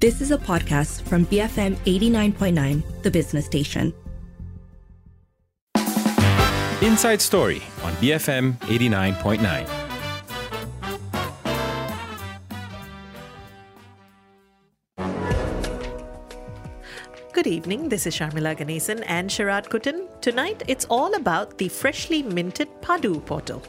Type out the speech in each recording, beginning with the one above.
This is a podcast from BFM 89.9, the business station. Inside Story on BFM 89.9. Good evening. This is Sharmila Ganesan and Sharad Kutan. Tonight, it's all about the freshly minted Padu portal.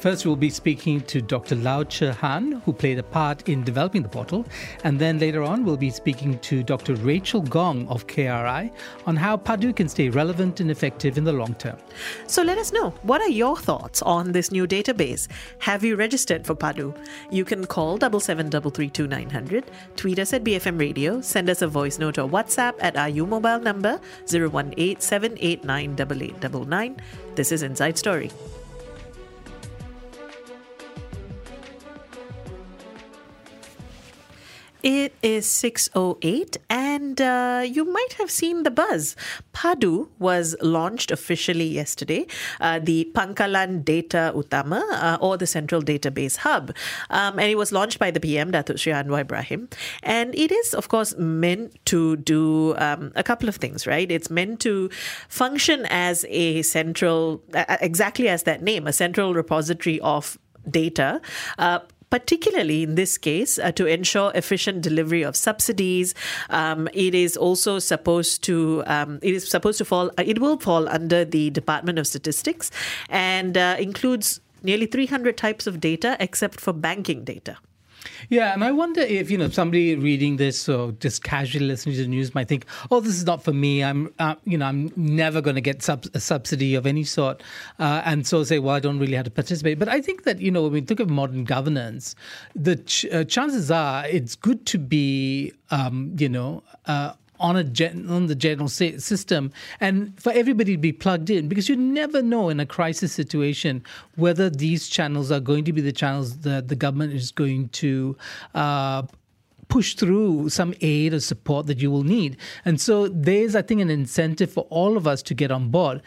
First, we'll be speaking to Dr. Lau Cher Han, who played a part in developing the portal. And then later on, we'll be speaking to Dr. Rachel Gong of KRI on how Padu can stay relevant and effective in the long term. So let us know what are your thoughts on this new database? Have you registered for Padu? You can call 77332900, tweet us at BFM Radio, send us a voice note or WhatsApp at our U mobile number 018 This is Inside Story. It is 6.08 and uh, you might have seen the buzz. Padu was launched officially yesterday, uh, the Pangkalan Data Utama uh, or the Central Database Hub. Um, and it was launched by the PM, Datuk Sri Anwar Ibrahim. And it is, of course, meant to do um, a couple of things, right? It's meant to function as a central, exactly as that name, a central repository of data. Particularly in this case, uh, to ensure efficient delivery of subsidies. Um, it is also supposed to um, it is supposed to fall. Uh, it will fall under the Department of Statistics and uh, includes nearly 300 types of data except for banking data. Yeah, and I wonder if you know somebody reading this or just casually listening to the news might think, "Oh, this is not for me. I'm, uh, you know, I'm never going to get sub- a subsidy of any sort," uh, and so say, "Well, I don't really have to participate." But I think that you know, when we think of modern governance, the ch- uh, chances are it's good to be, um, you know, uh, on a gen- on the general system and for everybody to be plugged in because you never know in a crisis situation whether these channels are going to be the channels that the government is going to uh, push through some aid or support that you will need. And so there's, I think, an incentive for all of us to get on board.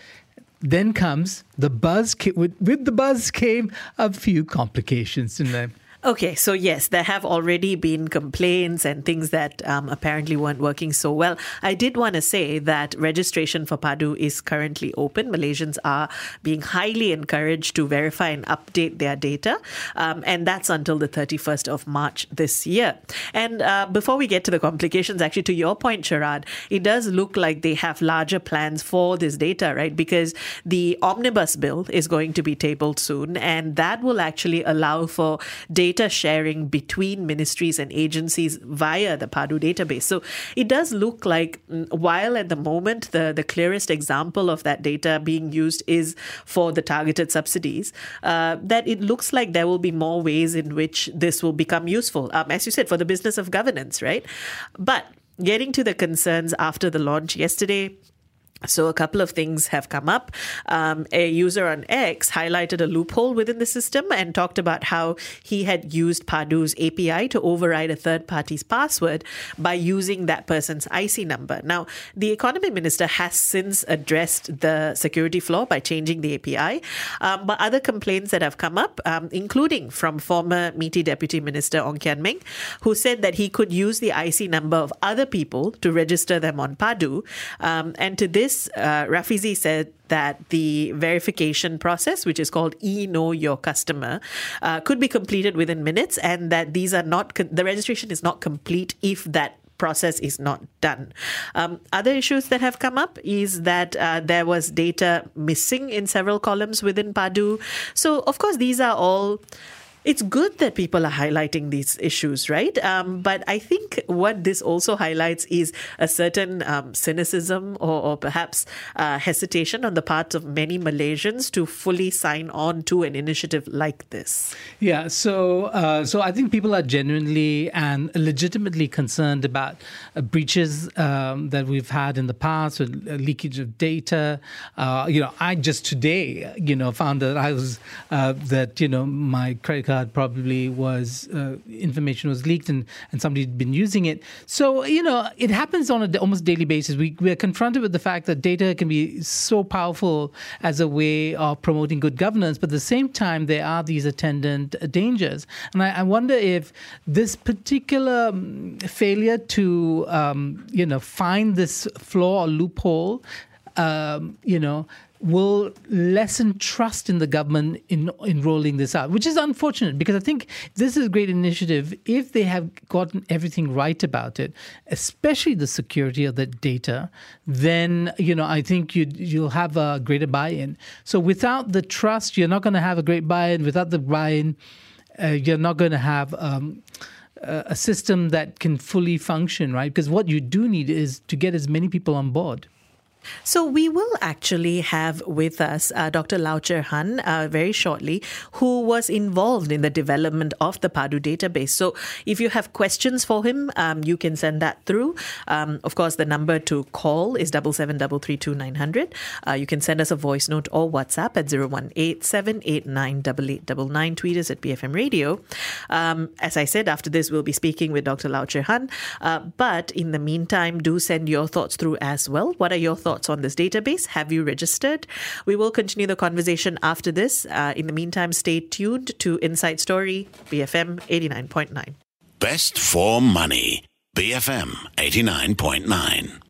Then comes the buzz. With, with the buzz came a few complications in there. Okay, so yes, there have already been complaints and things that um, apparently weren't working so well. I did want to say that registration for PADU is currently open. Malaysians are being highly encouraged to verify and update their data, um, and that's until the 31st of March this year. And uh, before we get to the complications, actually, to your point, Sharad, it does look like they have larger plans for this data, right? Because the omnibus bill is going to be tabled soon, and that will actually allow for data data sharing between ministries and agencies via the PADU database. So it does look like, mm, while at the moment the, the clearest example of that data being used is for the targeted subsidies, uh, that it looks like there will be more ways in which this will become useful. Um, as you said, for the business of governance, right? But getting to the concerns after the launch yesterday, so, a couple of things have come up. Um, a user on X highlighted a loophole within the system and talked about how he had used Padu's API to override a third party's password by using that person's IC number. Now, the economy minister has since addressed the security flaw by changing the API. Um, but other complaints that have come up, um, including from former MITI Deputy Minister Ong Kian Ming, who said that he could use the IC number of other people to register them on Padu. Um, and to this, this, uh, Rafizi said that the verification process, which is called e know your customer, uh, could be completed within minutes, and that these are not con- the registration is not complete if that process is not done. Um, other issues that have come up is that uh, there was data missing in several columns within Padu. So, of course, these are all it's good that people are highlighting these issues, right? Um, but I think what this also highlights is a certain um, cynicism or, or perhaps uh, hesitation on the part of many Malaysians to fully sign on to an initiative like this. Yeah, so uh, so I think people are genuinely and legitimately concerned about uh, breaches um, that we've had in the past, with leakage of data. Uh, you know, I just today, you know, found that I was uh, that you know my credit card card probably was uh, information was leaked and, and somebody'd been using it. So, you know, it happens on a almost daily basis. We, we're confronted with the fact that data can be so powerful as a way of promoting good governance, but at the same time, there are these attendant dangers. And I, I wonder if this particular um, failure to, um, you know, find this flaw or loophole, um, you know, will lessen trust in the government in, in rolling this out, which is unfortunate because I think this is a great initiative if they have gotten everything right about it, especially the security of the data, then, you know, I think you you'll have a greater buy-in. So without the trust, you're not going to have a great buy-in. Without the buy-in, uh, you're not going to have um, a system that can fully function, right? Because what you do need is to get as many people on board. So we will actually have with us uh, Dr. Lau Han uh, very shortly, who was involved in the development of the PADU database. So if you have questions for him, um, you can send that through. Um, of course, the number to call is double seven double three two nine hundred. Uh, you can send us a voice note or WhatsApp at zero one eight seven eight nine double eight double nine. Tweet us at BFM Radio. Um, as I said, after this, we'll be speaking with Dr. Lau Han. Uh, but in the meantime, do send your thoughts through as well. What are your thoughts? Thoughts on this database? Have you registered? We will continue the conversation after this. Uh, in the meantime, stay tuned to Inside Story, BFM 89.9. Best for money, BFM 89.9.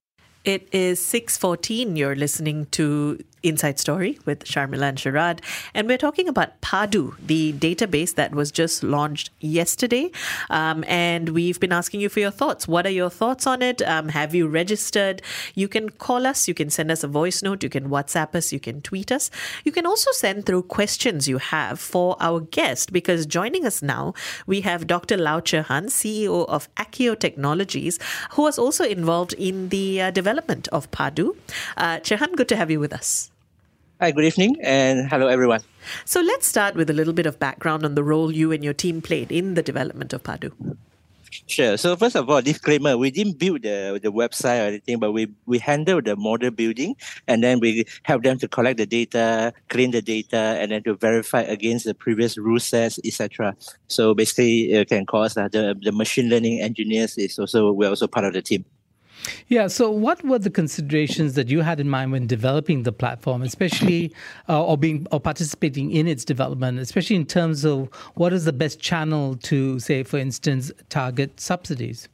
It is 6.14. You're listening to Inside Story with Sharmila and Sharad. And we're talking about PADU, the database that was just launched yesterday. Um, and we've been asking you for your thoughts. What are your thoughts on it? Um, have you registered? You can call us, you can send us a voice note, you can WhatsApp us, you can tweet us. You can also send through questions you have for our guest because joining us now, we have Dr. Lau Cher Han, CEO of Accio Technologies, who was also involved in the uh, development of PADU. Uh, good to have you with us. Hi, good evening, and hello, everyone. So let's start with a little bit of background on the role you and your team played in the development of PADU. Sure. So first of all, disclaimer: we didn't build the the website or anything, but we we handle the model building, and then we help them to collect the data, clean the data, and then to verify against the previous rule sets, etc. So basically, it can cause uh, the the machine learning engineers is also we're also part of the team. Yeah. So, what were the considerations that you had in mind when developing the platform, especially uh, or being or participating in its development, especially in terms of what is the best channel to, say, for instance, target subsidies?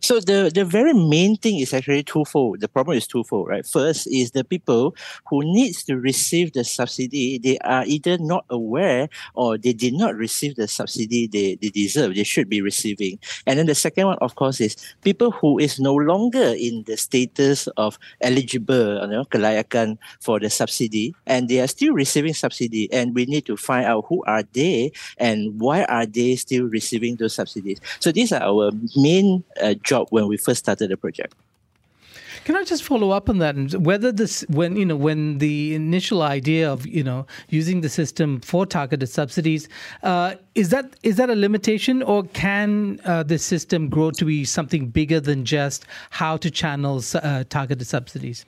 So the, the very main thing is actually twofold. The problem is twofold, right? First is the people who needs to receive the subsidy, they are either not aware or they did not receive the subsidy they, they deserve, they should be receiving. And then the second one, of course, is people who is no longer in the status of eligible, you know, kelayakan for the subsidy, and they are still receiving subsidy. And we need to find out who are they and why are they still receiving those subsidies. So these are our main uh, job when we first started the project. Can I just follow up on that? And whether this, when you know, when the initial idea of you know using the system for targeted subsidies, uh, is that is that a limitation, or can uh, the system grow to be something bigger than just how to channel uh, targeted subsidies?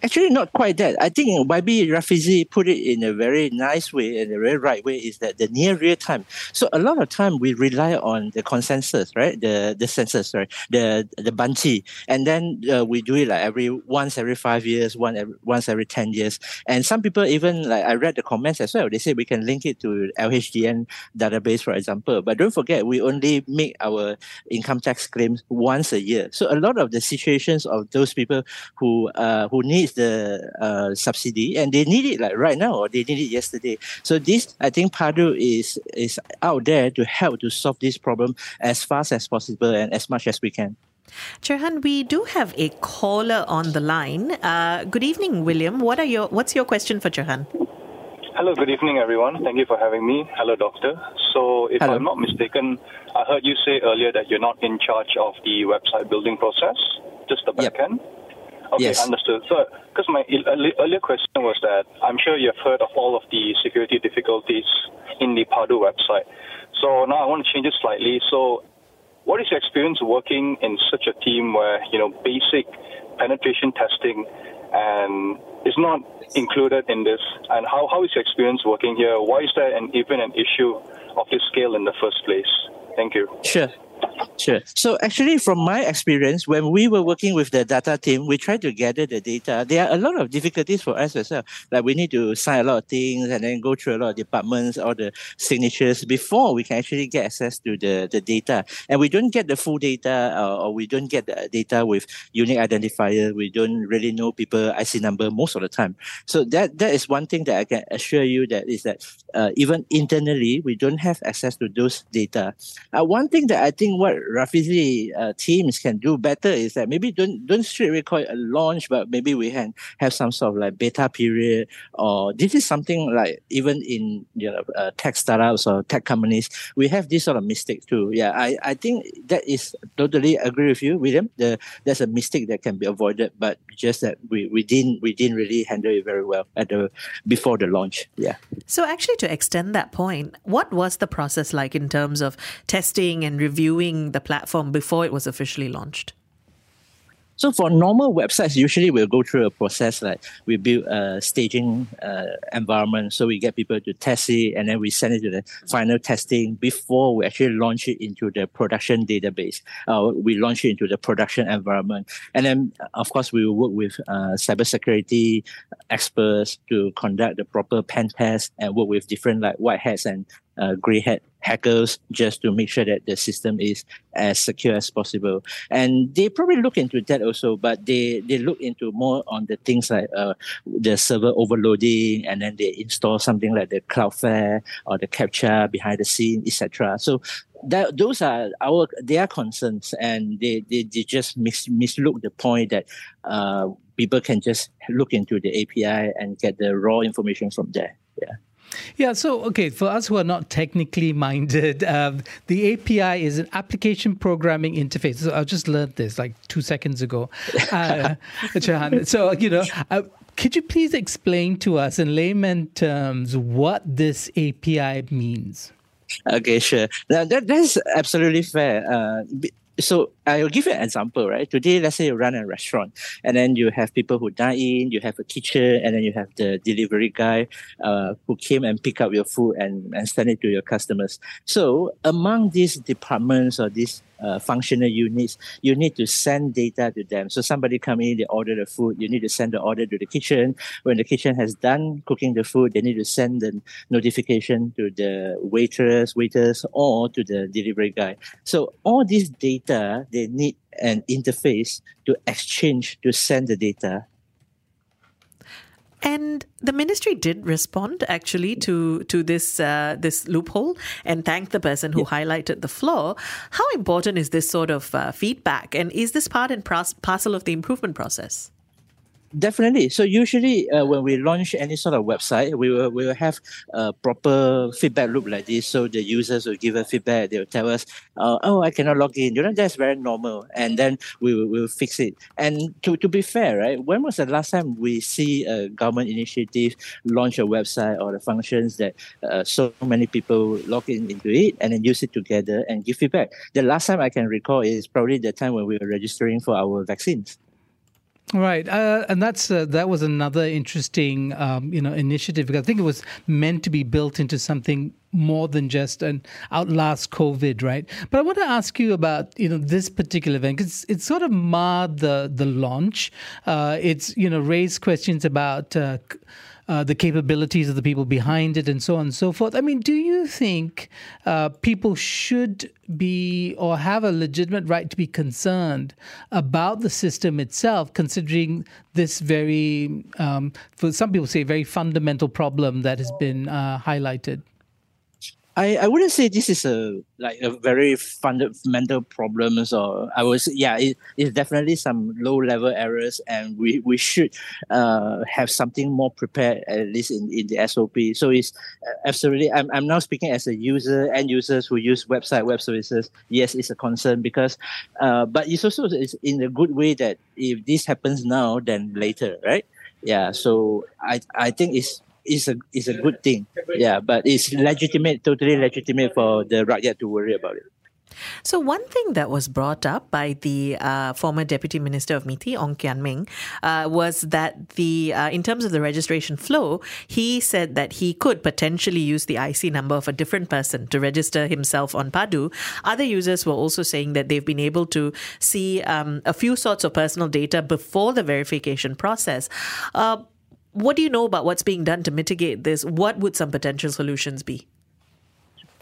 Actually, not quite that. I think YB Rafizi put it in a very nice way and a very right way is that the near real time. So a lot of time we rely on the consensus, right? The the census, right? The the Banci, and then uh, we do it like every once every five years, one every, once every ten years. And some people even like I read the comments as well. They say we can link it to LHDN database, for example. But don't forget, we only make our income tax claims once a year. So a lot of the situations of those people who uh, who need the uh, subsidy and they need it like right now or they need it yesterday. So this, I think PADU is is out there to help to solve this problem as fast as possible and as much as we can. Cher Han, we do have a caller on the line. Uh, good evening, William. What are your What's your question for Cher Han? Hello, good evening, everyone. Thank you for having me. Hello, doctor. So, if Hello. I'm not mistaken, I heard you say earlier that you're not in charge of the website building process, just the backend. Yep. Okay, yes. understood. So, because my earlier question was that I'm sure you've heard of all of the security difficulties in the PADU website. So now I want to change it slightly. So, what is your experience working in such a team where you know basic penetration testing and it's not included in this. And how, how is your experience working here? Why is there an, even an issue of this scale in the first place? Thank you. Sure. Sure. So actually, from my experience, when we were working with the data team, we tried to gather the data. There are a lot of difficulties for us as well. Like we need to sign a lot of things and then go through a lot of departments, all the signatures before we can actually get access to the, the data. And we don't get the full data uh, or we don't get the data with unique identifier. We don't really know people IC number most of the time. So that that is one thing that I can assure you that is that uh, even internally, we don't have access to those data. Uh, one thing that I think what Rafizi uh, teams can do better is that maybe don't don't straight away call it a launch, but maybe we can have some sort of like beta period, or this is something like even in you know uh, tech startups or tech companies, we have this sort of mistake too. Yeah, I, I think that is totally agree with you, William. The there's a mistake that can be avoided, but just that we, we didn't we didn't really handle it very well at the before the launch. Yeah. So actually, to extend that point, what was the process like in terms of testing and the platform before it was officially launched? So for normal websites, usually we'll go through a process like we build a staging uh, environment. So we get people to test it and then we send it to the final testing before we actually launch it into the production database. Uh, we launch it into the production environment. And then, of course, we will work with uh, cybersecurity experts to conduct the proper pen test and work with different like white hats and uh, gray hat hackers just to make sure that the system is as secure as possible. And they probably look into that also, but they, they look into more on the things like uh, the server overloading and then they install something like the Cloudflare or the CAPTCHA behind the scene, etc. So that those are our their concerns and they, they, they just mis, mislook the point that uh, people can just look into the API and get the raw information from there. Yeah. Yeah, so okay, for us who are not technically minded, um, the API is an application programming interface. So I just learned this like two seconds ago, uh, So you know, uh, could you please explain to us in layman terms what this API means? Okay, sure. Now that that's absolutely fair. Uh, so I'll give you an example, right? Today, let's say you run a restaurant and then you have people who dine in, you have a kitchen, and then you have the delivery guy uh, who came and pick up your food and, and send it to your customers. So among these departments or these uh, functional units, you need to send data to them. So somebody come in, they order the food, you need to send the order to the kitchen. When the kitchen has done cooking the food, they need to send the notification to the waitress, waiters, or to the delivery guy. So all this data, they need an interface to exchange, to send the data and the ministry did respond actually to to this uh, this loophole and thank the person who yeah. highlighted the flaw. How important is this sort of uh, feedback, and is this part and parcel of the improvement process? Definitely. So usually uh, when we launch any sort of website, we will we will have a proper feedback loop like this. So the users will give us feedback. They will tell us, uh, "Oh, I cannot log in." You know, that's very normal. And then we will we'll fix it. And to, to be fair, right? When was the last time we see a government initiative launch a website or the functions that uh, so many people log in into it and then use it together and give feedback? The last time I can recall is probably the time when we were registering for our vaccines. Right, uh, and that's uh, that was another interesting, um, you know, initiative because I think it was meant to be built into something more than just an outlast COVID, right? But I want to ask you about you know this particular event because it's sort of marred the the launch. Uh, it's you know raised questions about. Uh, uh, the capabilities of the people behind it, and so on and so forth. I mean, do you think uh, people should be or have a legitimate right to be concerned about the system itself, considering this very, um, for some people say, very fundamental problem that has been uh, highlighted? I, I wouldn't say this is a like a very fundamental problem. So I was yeah, it, it's definitely some low level errors, and we we should uh, have something more prepared at least in, in the SOP. So it's uh, absolutely. I'm I'm now speaking as a user and users who use website web services. Yes, it's a concern because, uh, but it's also it's in a good way that if this happens now, then later, right? Yeah. So I I think it's is a is a good thing. Yeah, but it's legitimate, totally legitimate for the rakyat to worry about it. So, one thing that was brought up by the uh, former Deputy Minister of MITI, Ong Kian Ming, uh, was that the uh, in terms of the registration flow, he said that he could potentially use the IC number of a different person to register himself on Padu. Other users were also saying that they've been able to see um, a few sorts of personal data before the verification process. Uh, what do you know about what's being done to mitigate this? What would some potential solutions be?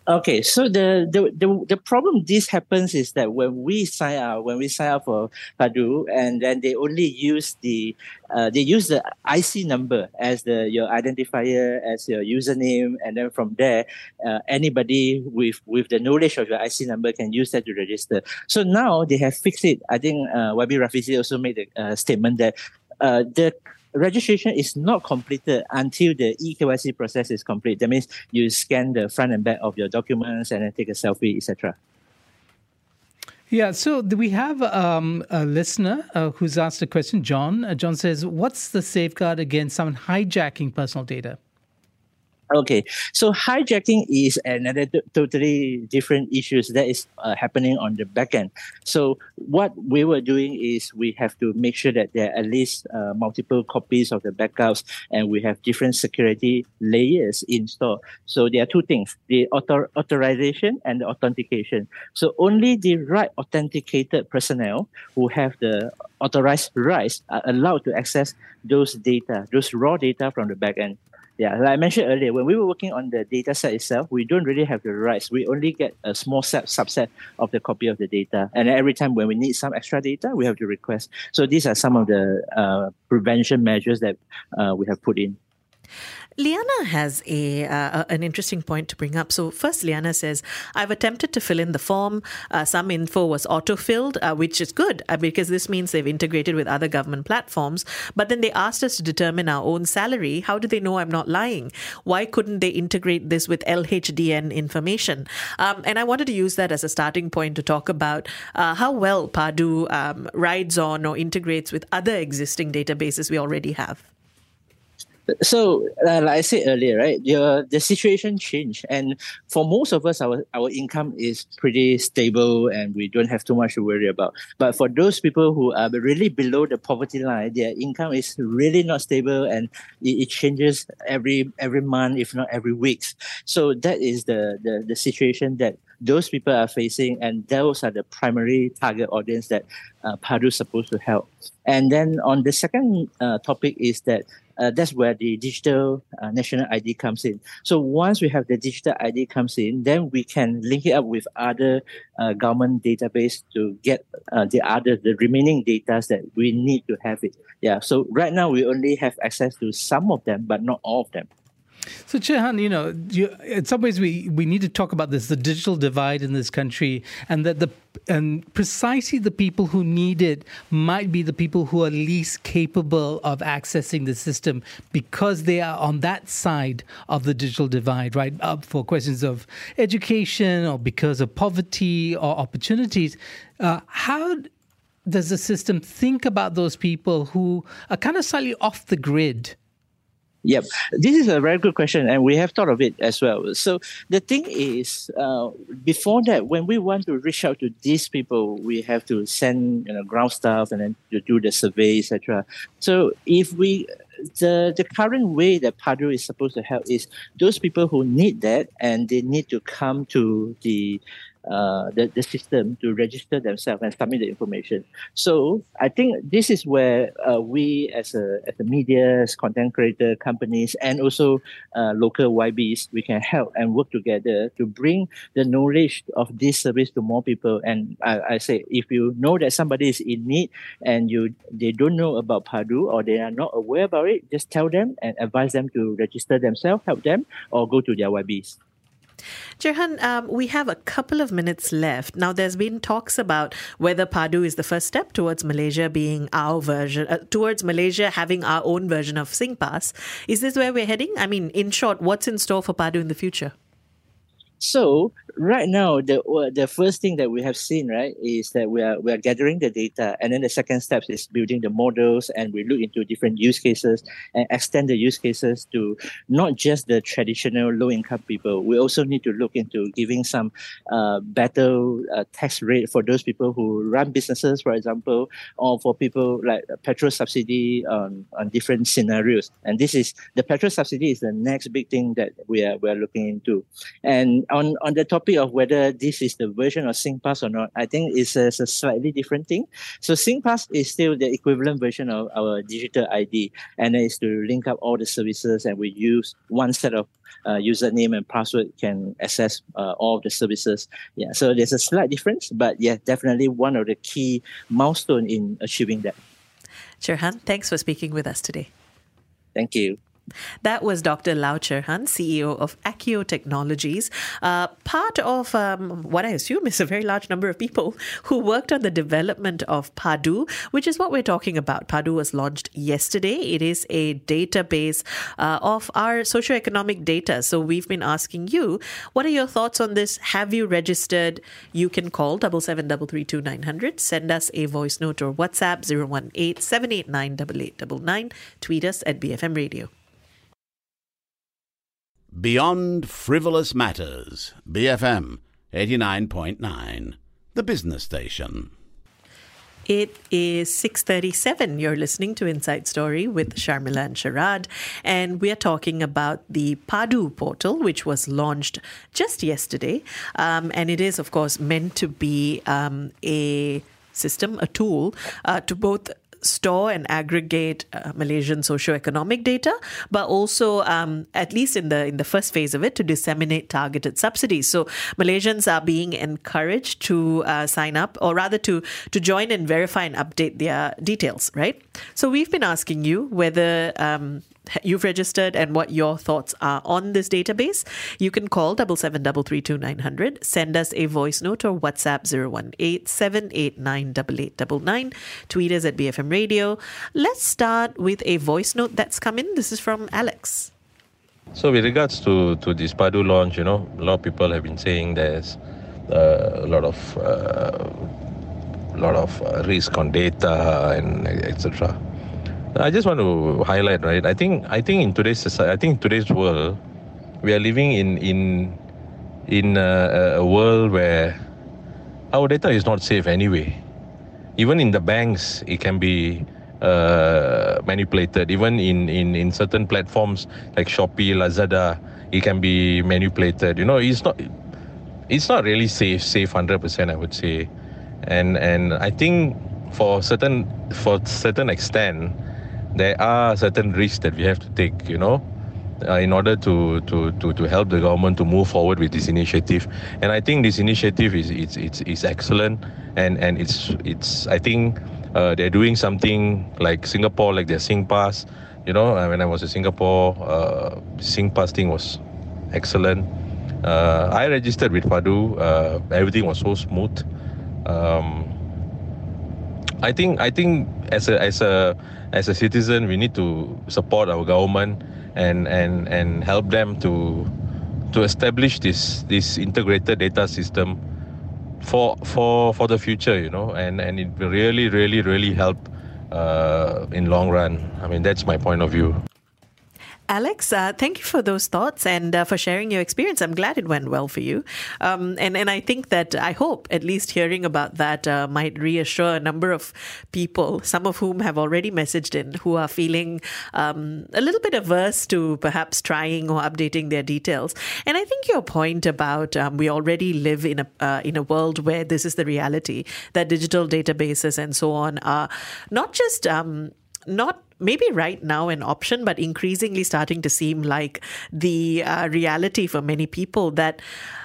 Okay, so the, the the the problem this happens is that when we sign up, when we sign up for Padu, and then they only use the uh, they use the IC number as the your identifier as your username, and then from there, uh, anybody with with the knowledge of your IC number can use that to register. So now they have fixed it. I think uh, YB Rafizi also made a uh, statement that uh, the registration is not completed until the eKYC process is complete. That means you scan the front and back of your documents and then take a selfie, etc. Yeah, so we have um, a listener uh, who's asked a question, John. Uh, John says, What's the safeguard against someone hijacking personal data? Okay, so hijacking is another t- totally different issues that is uh, happening on the back end. So what we were doing is we have to make sure that there are at least uh, multiple copies of the backups, and we have different security layers installed. So there are two things: the author- authorization and the authentication. So only the right authenticated personnel who have the authorized rights are allowed to access those data, those raw data from the back end. Yeah, like I mentioned earlier, when we were working on the data set itself, we don't really have the rights. We only get a small set, subset of the copy of the data. And every time when we need some extra data, we have to request. So these are some of the uh, prevention measures that uh, we have put in. Liana has a uh, an interesting point to bring up. So first, Liana says, "I've attempted to fill in the form. Uh, some info was auto-filled, uh, which is good uh, because this means they've integrated with other government platforms. But then they asked us to determine our own salary. How do they know I'm not lying? Why couldn't they integrate this with LHDN information? Um, and I wanted to use that as a starting point to talk about uh, how well Padu um, rides on or integrates with other existing databases we already have." So uh, like I said earlier, right? The the situation changed, and for most of us, our our income is pretty stable, and we don't have too much to worry about. But for those people who are really below the poverty line, their income is really not stable, and it, it changes every every month, if not every week. So that is the the the situation that those people are facing, and those are the primary target audience that uh, Padu is supposed to help. And then on the second uh, topic is that uh, that's where the digital uh, national ID comes in. So once we have the digital ID comes in, then we can link it up with other uh, government database to get uh, the other the remaining data that we need to have it. Yeah. So right now we only have access to some of them, but not all of them. So, Cher Han, you know, you, in some ways, we, we need to talk about this the digital divide in this country, and that the and precisely the people who need it might be the people who are least capable of accessing the system because they are on that side of the digital divide, right? Up for questions of education or because of poverty or opportunities. Uh, how does the system think about those people who are kind of slightly off the grid? Yep, this is a very good question, and we have thought of it as well. So the thing is, uh, before that, when we want to reach out to these people, we have to send you know ground staff and then to do the survey, etc. So if we the the current way that Padu is supposed to help is those people who need that and they need to come to the uh, the, the system to register themselves and submit the information. So I think this is where uh, we as a as a media, as content creator companies, and also uh, local YBs, we can help and work together to bring the knowledge of this service to more people. And I, I say, if you know that somebody is in need and you they don't know about Padu or they are not aware about it, just tell them and advise them to register themselves, help them, or go to their YBs. Cher Han, um, we have a couple of minutes left. Now, there's been talks about whether Padu is the first step towards Malaysia being our version, uh, towards Malaysia having our own version of SingPass. Is this where we're heading? I mean, in short, what's in store for Padu in the future? So right now, the the first thing that we have seen, right, is that we are we are gathering the data, and then the second step is building the models, and we look into different use cases and extend the use cases to not just the traditional low income people. We also need to look into giving some uh, better uh, tax rate for those people who run businesses, for example, or for people like petrol subsidy on on different scenarios. And this is the petrol subsidy is the next big thing that we are we are looking into, and on on the topic of whether this is the version of SingPass or not, I think it's a, it's a slightly different thing. So SingPass is still the equivalent version of our digital ID, and it is to link up all the services, and we use one set of uh, username and password can access uh, all of the services. Yeah, so there's a slight difference, but yeah, definitely one of the key milestone in achieving that. Cher Han, thanks for speaking with us today. Thank you. That was Dr. Lau Cher Han, CEO of Accio Technologies, uh, part of um, what I assume is a very large number of people who worked on the development of Padu, which is what we're talking about. Padu was launched yesterday. It is a database uh, of our socioeconomic data. So we've been asking you, what are your thoughts on this? Have you registered? You can call double seven double three two nine hundred. Send us a voice note or WhatsApp 018 789 Tweet us at BFM Radio. Beyond Frivolous Matters, BFM 89.9, the business station. It is 6:37. You're listening to Inside Story with Sharmila and Sharad, and we are talking about the Padu portal, which was launched just yesterday, um, and it is, of course, meant to be um, a system, a tool uh, to both store and aggregate uh, Malaysian socioeconomic data, but also, um, at least in the in the first phase of it, to disseminate targeted subsidies. So Malaysians are being encouraged to uh, sign up, or rather to to join and verify and update their details. Right. So we've been asking you whether um, you've registered and what your thoughts are on this database, you can call double seven double three two nine hundred. Send us a voice note or WhatsApp zero one eight seven eight nine double eight double nine. Tweet us at BFM Radio. Let's start with a voice note that's come in. This is from Alex. So, with regards to to this Padu launch, you know, a lot of people have been saying there's uh, a lot of uh, lot of uh, risk on data and etc. I just want to highlight, right? I think I think in today's society, I think in today's world, we are living in in in a, a world where our data is not safe anyway. Even in the banks, it can be uh, manipulated. Even in, in, in certain platforms like Shopee, Lazada, it can be manipulated. You know, it's not it's not really safe, safe hundred percent. I would say, and and I think for certain for certain extent, there are certain risks that we have to take, you know, uh, in order to, to, to, to help the government to move forward with this initiative. And I think this initiative is it's, it's, it's excellent, and, and it's it's I think uh, they're doing something like Singapore, like their SingPass. You know, uh, when I was in Singapore, uh, SingPass thing was excellent. Uh, I registered with Padu. Uh, everything was so smooth. Um, I think I think as a as a as a citizen, we need to support our government and and and help them to to establish this this integrated data system for for for the future. You know, and and it really really really help uh, in long run. I mean, that's my point of view. Alex, uh, thank you for those thoughts and uh, for sharing your experience. I'm glad it went well for you. Um, and, and I think that I hope at least hearing about that uh, might reassure a number of people, some of whom have already messaged in, who are feeling um, a little bit averse to perhaps trying or updating their details. And I think your point about um, we already live in a, uh, in a world where this is the reality, that digital databases and so on are not just um, not maybe right now an option, but increasingly starting to seem like the uh, reality for many people that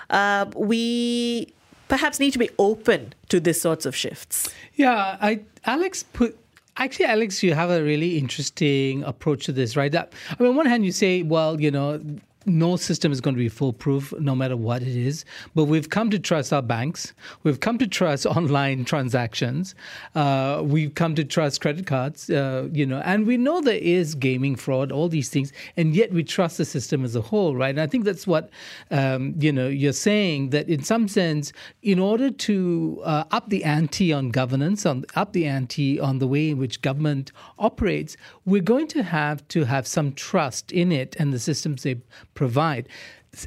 uh, we perhaps need to be open to these sorts of shifts. Yeah, I Alex put actually alex you have a really interesting approach to this right that i mean on one hand you say well you know no system is going to be foolproof no matter what it is. But we've come to trust our banks. We've come to trust online transactions. Uh, we've come to trust credit cards, uh, you know, and we know there is gaming fraud, all these things, and yet we trust the system as a whole, right? And I think that's what, um, you know, you're saying that in some sense, in order to uh, up the ante on governance, on up the ante on the way in which government operates, we're going to have to have some trust in it and the systems they provide.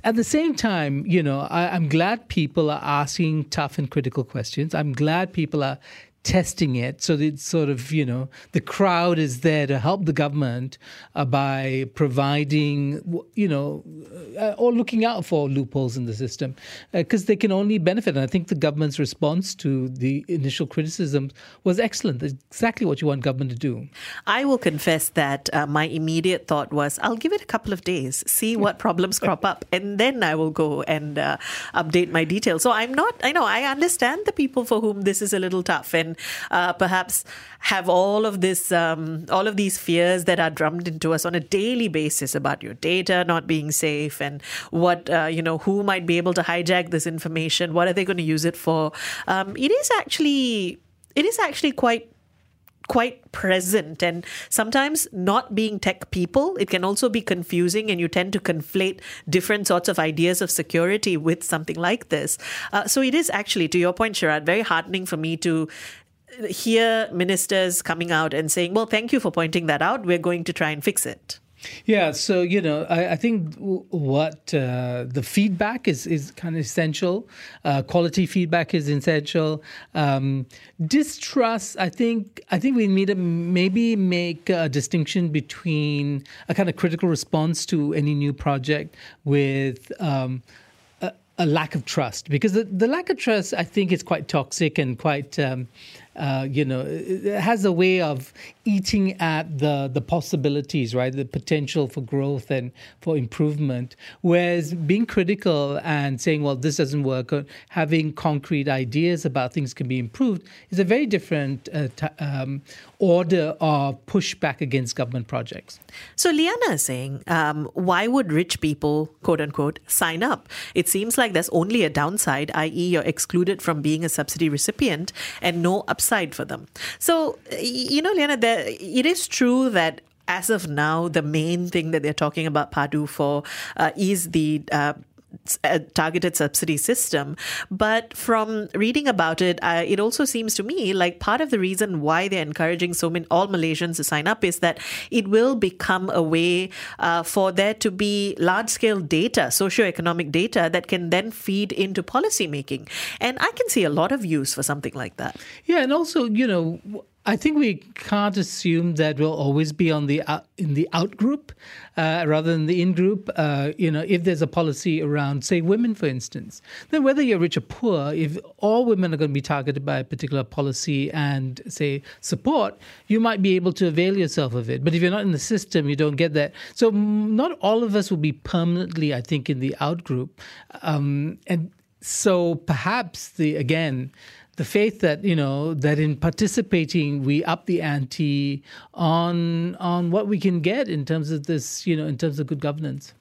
At the same time, you know, I, am glad people are asking tough and critical questions. I'm glad people are testing it. So that it's sort of you know the crowd is there to help the government uh, by providing you know uh, or looking out for loopholes in the system because uh, they can only benefit. And i think the government's response to the initial criticism was excellent. That's exactly what you want government to do. I will confess that uh, my immediate thought was i'll give it a couple of days see what problems crop up and then i will go and uh, update my details. So i'm not i know i understand the people for whom this is a little tough and uh, perhaps have all of this, um, all of these fears that are drummed into us on a daily basis about your data not being safe and what uh, you know who might be able to hijack this information, what are they going to use it for? Um, it is actually it is actually quite quite present and sometimes not being tech people it can also be confusing and you tend to conflate different sorts of ideas of security with something like this uh, so it is actually to your point Sharad very heartening for me to hear ministers coming out and saying, well, thank you for pointing that out. We're going to try and fix it. Yeah, so you know, I, I think what uh, the feedback is is kind of essential. Uh, quality feedback is essential. Um, distrust, I think, I think we need to maybe make a distinction between a kind of critical response to any new project with. Um, a, lack of trust because the, the lack of trust I think is quite toxic and quite um, uh, you know, has a way of eating at the the possibilities, right? The potential for growth and for improvement. Whereas being critical and saying, "Well, this doesn't work," or having concrete ideas about things can be improved is a very different uh, t- um, order of pushback against government projects. So Liana is saying, um, why would rich people, quote unquote, sign up? It seems like there's only a downside, i.e., you're excluded from being a subsidy recipient and no upside for them. So, you know, Liana, there, it is true that as of now, the main thing that they're talking about PADU for uh, is the uh, targeted subsidy system. But from reading about it, uh, it also seems to me like part of the reason why they're encouraging so many all Malaysians to sign up is that it will become a way uh, for there to be large scale data, socioeconomic data that can then feed into policy making. And I can see a lot of use for something like that. Yeah, and also, you know, I think we can't assume that we'll always be on the out, in the out group uh, rather than the in group. Uh, you know, if there's a policy around, say, women, for instance, then whether you're rich or poor, if all women are going to be targeted by a particular policy and say support, you might be able to avail yourself of it. But if you're not in the system, you don't get that. So not all of us will be permanently, I think, in the out group, um, and so perhaps the again the faith that you know that in participating we up the ante on on what we can get in terms of this you know in terms of good governance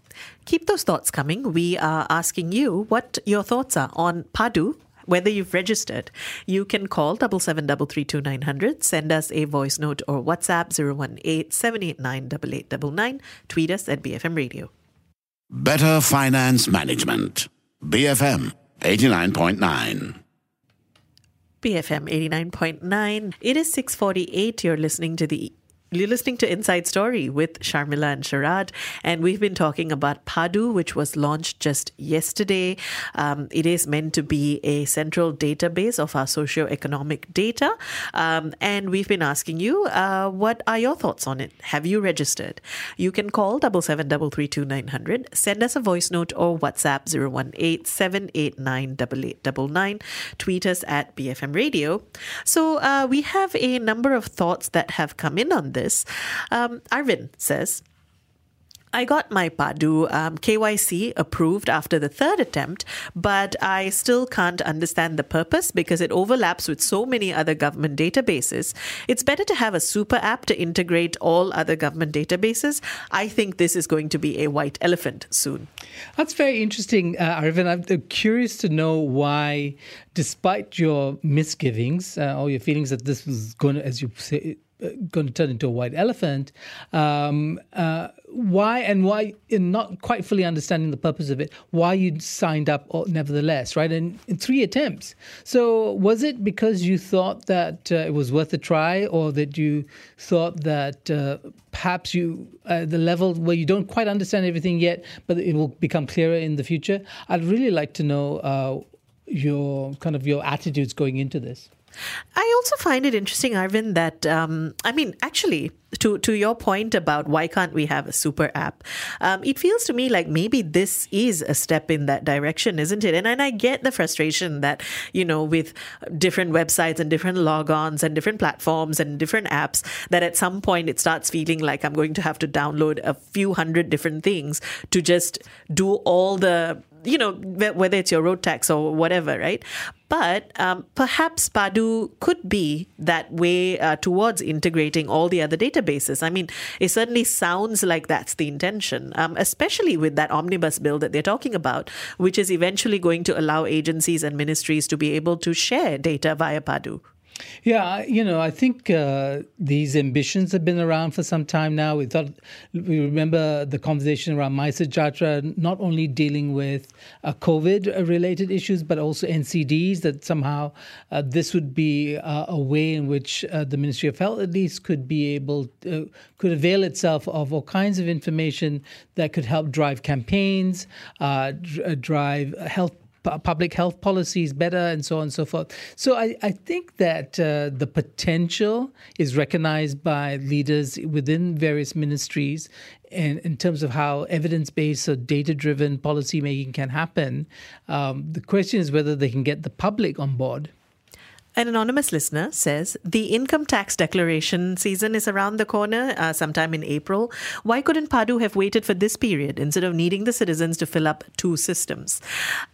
keep those thoughts coming we are asking you what your thoughts are on padu whether you've registered, you can call double seven double three two nine hundred, send us a voice note or WhatsApp 018 tweet us at BFM Radio. Better Finance Management. BFM 89.9. BFM 89.9. It is 648. You're listening to the you're listening to Inside Story with Sharmila and Sharad, and we've been talking about Padu, which was launched just yesterday. Um, it is meant to be a central database of our socio-economic data, um, and we've been asking you, uh, what are your thoughts on it? Have you registered? You can call double seven double three two nine hundred, send us a voice note or WhatsApp zero one eight seven eight nine double eight double nine. Tweet us at BFM Radio. So uh, we have a number of thoughts that have come in on this this. Um, Arvin says, I got my PADU um, KYC approved after the third attempt, but I still can't understand the purpose because it overlaps with so many other government databases. It's better to have a super app to integrate all other government databases. I think this is going to be a white elephant soon. That's very interesting, uh, Arvind. I'm curious to know why, despite your misgivings uh, or your feelings that this was going to, as you say, going to turn into a white elephant. Um, uh, why and why, in not quite fully understanding the purpose of it, why you signed up nevertheless, right? In, in three attempts. So was it because you thought that uh, it was worth a try, or that you thought that uh, perhaps you uh, the level where you don't quite understand everything yet, but it will become clearer in the future? I'd really like to know uh, your kind of your attitudes going into this. I also find it interesting, Arvind, that um, I mean, actually, to to your point about why can't we have a super app, um, it feels to me like maybe this is a step in that direction, isn't it? And and I get the frustration that you know with different websites and different logons and different platforms and different apps that at some point it starts feeling like I'm going to have to download a few hundred different things to just do all the you know, whether it's your road tax or whatever, right? But um, perhaps Padu could be that way uh, towards integrating all the other databases. I mean, it certainly sounds like that's the intention, um, especially with that omnibus bill that they're talking about, which is eventually going to allow agencies and ministries to be able to share data via Padu. Yeah, you know, I think uh, these ambitions have been around for some time now. We thought we remember the conversation around MySejahtera, not only dealing with uh, COVID-related issues, but also NCDs. That somehow uh, this would be uh, a way in which uh, the Ministry of Health, at least, could be able to, could avail itself of all kinds of information that could help drive campaigns, uh, drive health public health policies better, and so on and so forth. So I, I think that uh, the potential is recognized by leaders within various ministries in, in terms of how evidence based or data driven policymaking can happen. Um, the question is whether they can get the public on board. An anonymous listener says the income tax declaration season is around the corner, uh, sometime in April. Why couldn't Padu have waited for this period instead of needing the citizens to fill up two systems?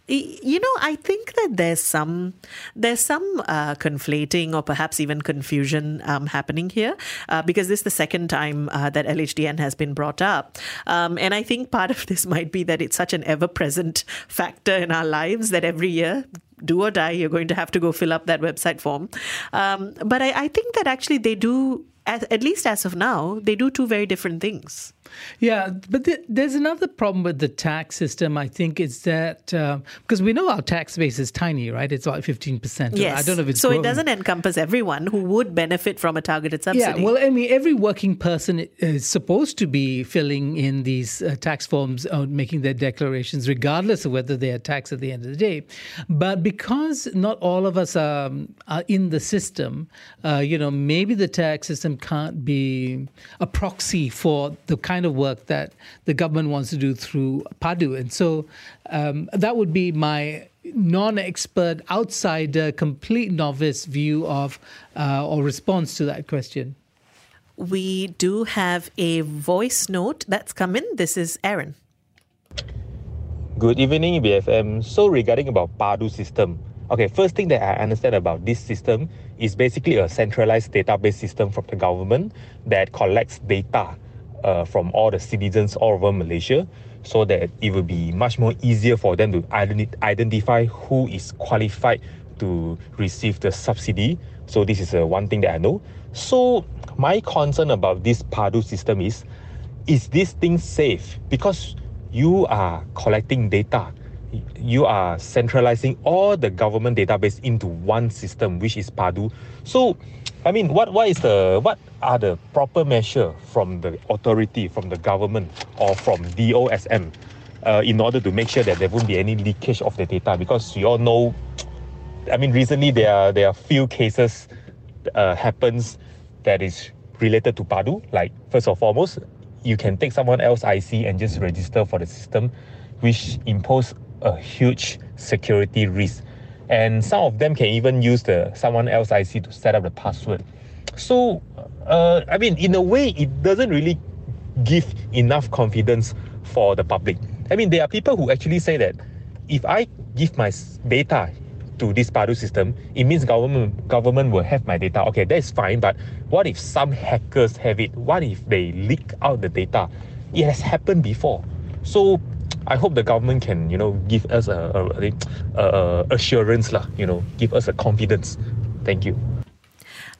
You know, I think that there's some there's some uh, conflating or perhaps even confusion um, happening here uh, because this is the second time uh, that LHDN has been brought up, um, and I think part of this might be that it's such an ever-present factor in our lives that every year do or die, you're going to have to go fill up that website form. Um, but I, I think that actually they do, at least as of now, they do two very different things. Yeah, but th- there's another problem with the tax system. I think is that uh, because we know our tax base is tiny, right? It's about fifteen percent. Yes. I don't know if it's so. It doesn't encompass everyone who would benefit from a targeted subsidy. Yeah. Well, I mean, every working person is supposed to be filling in these uh, tax forms, or making their declarations, regardless of whether they are taxed at the end of the day. But because not all of us are, are in the system, uh, you know, maybe the tax system can't be a proxy for the kind kind of work that the government wants to do through PADU. And so um, that would be my non expert, outsider, complete novice view of uh, or response to that question. We do have a voice note that's come in. This is Aaron. Good evening, BFM. So regarding about PADU system, okay, first thing that I understand about this system is basically a centralized database system from the government that collects data uh, from all the citizens all over Malaysia so that it will be much more easier for them to identi- identify who is qualified to receive the subsidy. So this is uh, one thing that I know. So my concern about this PADU system is, is this thing safe? Because you are collecting data. You are centralizing all the government database into one system, which is PADU. So I mean, what, what is the what are the proper measure from the authority, from the government, or from DOSM, uh, in order to make sure that there won't be any leakage of the data? Because we all know, I mean, recently there are there are few cases uh, happens that is related to Padu. Like first and foremost, you can take someone else IC and just register for the system, which impose a huge security risk and some of them can even use the someone else IC to set up the password. So, uh, I mean, in a way, it doesn't really give enough confidence for the public. I mean, there are people who actually say that if I give my data to this PADU system, it means government government will have my data. Okay, that's fine. But what if some hackers have it? What if they leak out the data? It has happened before. So I hope the government can, you know, give us a, a, a, assurance, lah, you know, give us a confidence. Thank you.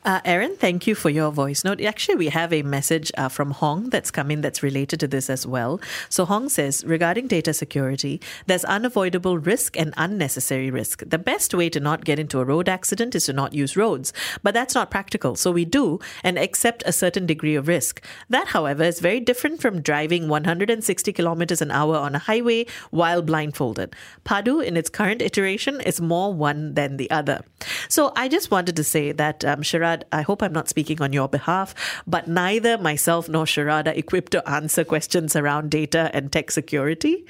Uh, Aaron, thank you for your voice note. Actually, we have a message uh, from Hong that's come in that's related to this as well. So, Hong says regarding data security, there's unavoidable risk and unnecessary risk. The best way to not get into a road accident is to not use roads, but that's not practical. So, we do and accept a certain degree of risk. That, however, is very different from driving 160 kilometers an hour on a highway while blindfolded. Padu, in its current iteration, is more one than the other. So, I just wanted to say that um, Sharad I hope I'm not speaking on your behalf, but neither myself nor Sharad are equipped to answer questions around data and tech security.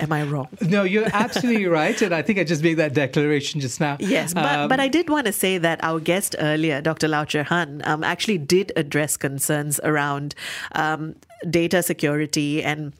Am I wrong? No, you're absolutely right. And I think I just made that declaration just now. Yes, but, um, but I did want to say that our guest earlier, Dr. Lau Cher Han, um, actually did address concerns around um, data security and